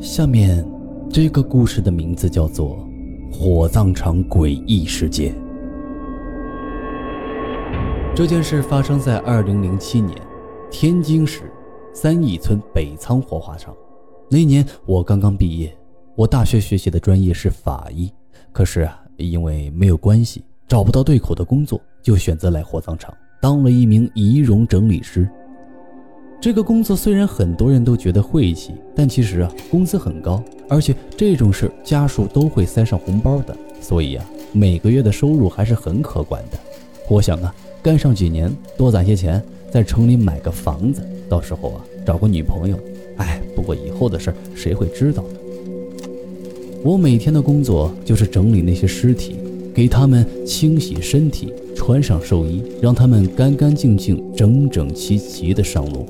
下面这个故事的名字叫做《火葬场诡异事件》。这件事发生在二零零七年，天津市三义村北仓火化场。那年我刚刚毕业，我大学学习的专业是法医，可是啊，因为没有关系，找不到对口的工作，就选择来火葬场当了一名仪容整理师。这个工作虽然很多人都觉得晦气，但其实啊，工资很高，而且这种事家属都会塞上红包的，所以啊，每个月的收入还是很可观的。我想啊，干上几年，多攒些钱，在城里买个房子，到时候啊，找个女朋友。哎，不过以后的事谁会知道呢？我每天的工作就是整理那些尸体，给他们清洗身体，穿上寿衣，让他们干干净净、整整齐齐地上路。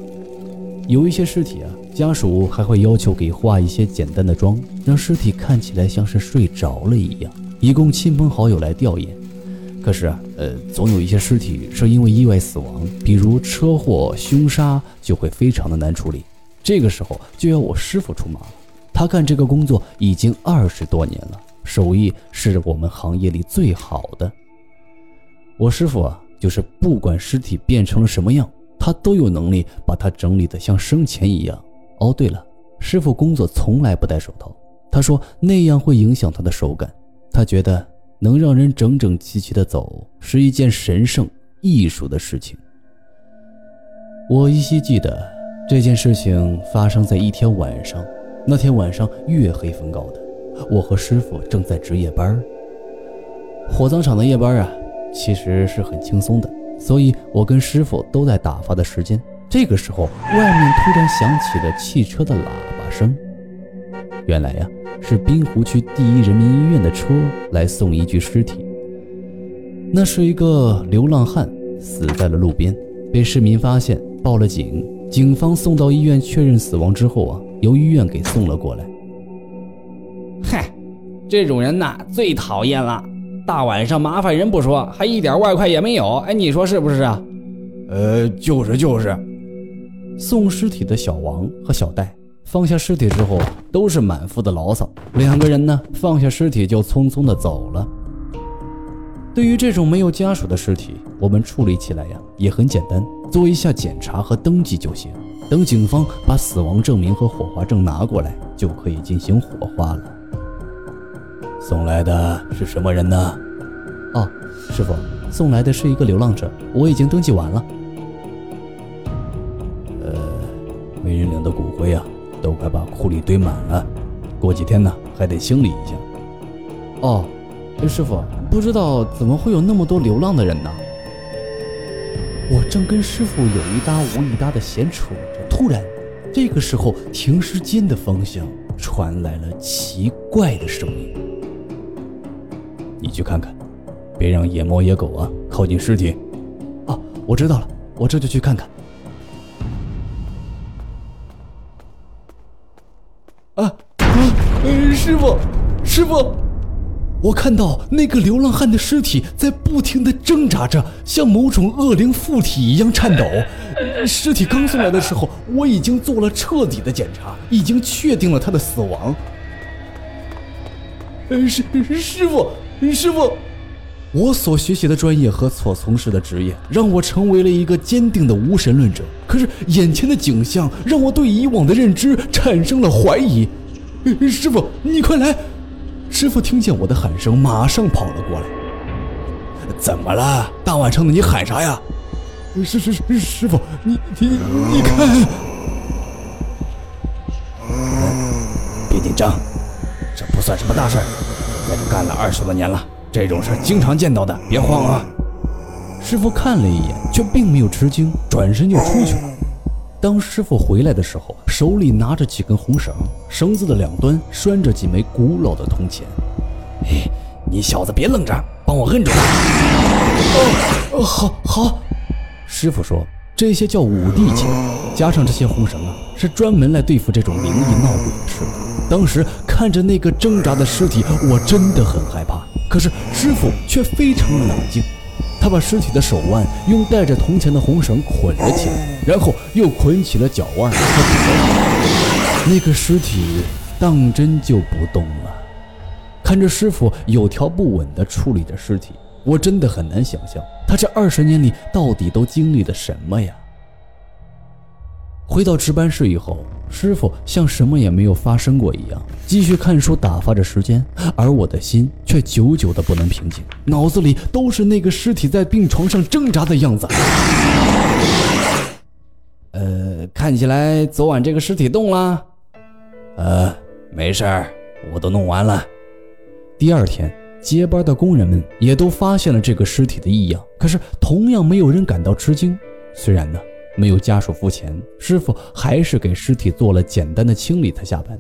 有一些尸体啊，家属还会要求给化一些简单的妆，让尸体看起来像是睡着了一样，以供亲朋好友来吊唁。可是啊，呃，总有一些尸体是因为意外死亡，比如车祸、凶杀，就会非常的难处理。这个时候就要我师傅出马了。他干这个工作已经二十多年了，手艺是我们行业里最好的。我师傅啊，就是不管尸体变成了什么样。他都有能力把它整理得像生前一样。哦，对了，师傅工作从来不戴手套，他说那样会影响他的手感。他觉得能让人整整齐齐的走是一件神圣艺术的事情。我依稀记得这件事情发生在一天晚上，那天晚上月黑风高的，我和师傅正在值夜班。火葬场的夜班啊，其实是很轻松的。所以，我跟师傅都在打发的时间。这个时候，外面突然响起了汽车的喇叭声。原来呀，是滨湖区第一人民医院的车来送一具尸体。那是一个流浪汉，死在了路边，被市民发现，报了警。警方送到医院确认死亡之后啊，由医院给送了过来。嗨，这种人呐，最讨厌了。大晚上麻烦人不说，还一点外快也没有。哎，你说是不是啊？呃，就是就是。送尸体的小王和小戴放下尸体之后，都是满腹的牢骚。两个人呢，放下尸体就匆匆的走了。对于这种没有家属的尸体，我们处理起来呀也很简单，做一下检查和登记就行。等警方把死亡证明和火化证拿过来，就可以进行火化了。送来的是什么人呢？哦，师傅，送来的是一个流浪者，我已经登记完了。呃，没人领的骨灰啊，都快把库里堆满了，过几天呢还得清理一下。哦，师傅，不知道怎么会有那么多流浪的人呢？我正跟师傅有一搭无一搭的闲扯着，突然，这个时候停尸间的方向传来了奇怪的声音。你去看看，别让野猫野狗啊靠近尸体。哦，我知道了，我这就去看看。啊啊！师傅，师傅，我看到那个流浪汉的尸体在不停的挣扎着，像某种恶灵附体一样颤抖。尸体刚送来的时候，我已经做了彻底的检查，已经确定了他的死亡。师师傅。师傅，我所学习的专业和所从事的职业，让我成为了一个坚定的无神论者。可是眼前的景象让我对以往的认知产生了怀疑。师傅，你快来！师傅听见我的喊声，马上跑了过来。怎么了？大晚上的你喊啥呀？师师师师傅，你你你看！别紧张，这不算什么大事。在这干了二十多年了，这种事经常见到的，别慌啊！师傅看了一眼，却并没有吃惊，转身就出去了。当师傅回来的时候，手里拿着几根红绳，绳子的两端拴着几枚古老的铜钱。嘿，你小子别愣着，帮我摁住他！哦，好，好。师傅说，这些叫五帝钱，加上这些红绳啊，是专门来对付这种灵异闹鬼的事。当时看着那个挣扎的尸体，我真的很害怕。可是师傅却非常冷静，他把尸体的手腕用带着铜钱的红绳捆了起来，然后又捆起了脚腕。那个尸体当真就不动了。看着师傅有条不紊地处理着尸体，我真的很难想象他这二十年里到底都经历了什么呀。回到值班室以后，师傅像什么也没有发生过一样，继续看书打发着时间，而我的心却久久的不能平静，脑子里都是那个尸体在病床上挣扎的样子。呃，看起来昨晚这个尸体动了。呃，没事儿，我都弄完了。第二天，接班的工人们也都发现了这个尸体的异样，可是同样没有人感到吃惊。虽然呢。没有家属付钱，师傅还是给尸体做了简单的清理才下班。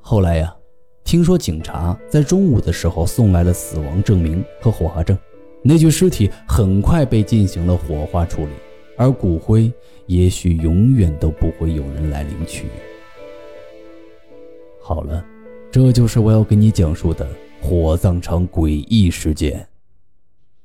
后来呀，听说警察在中午的时候送来了死亡证明和火化证，那具尸体很快被进行了火化处理，而骨灰也许永远都不会有人来领取。好了，这就是我要给你讲述的火葬场诡异事件。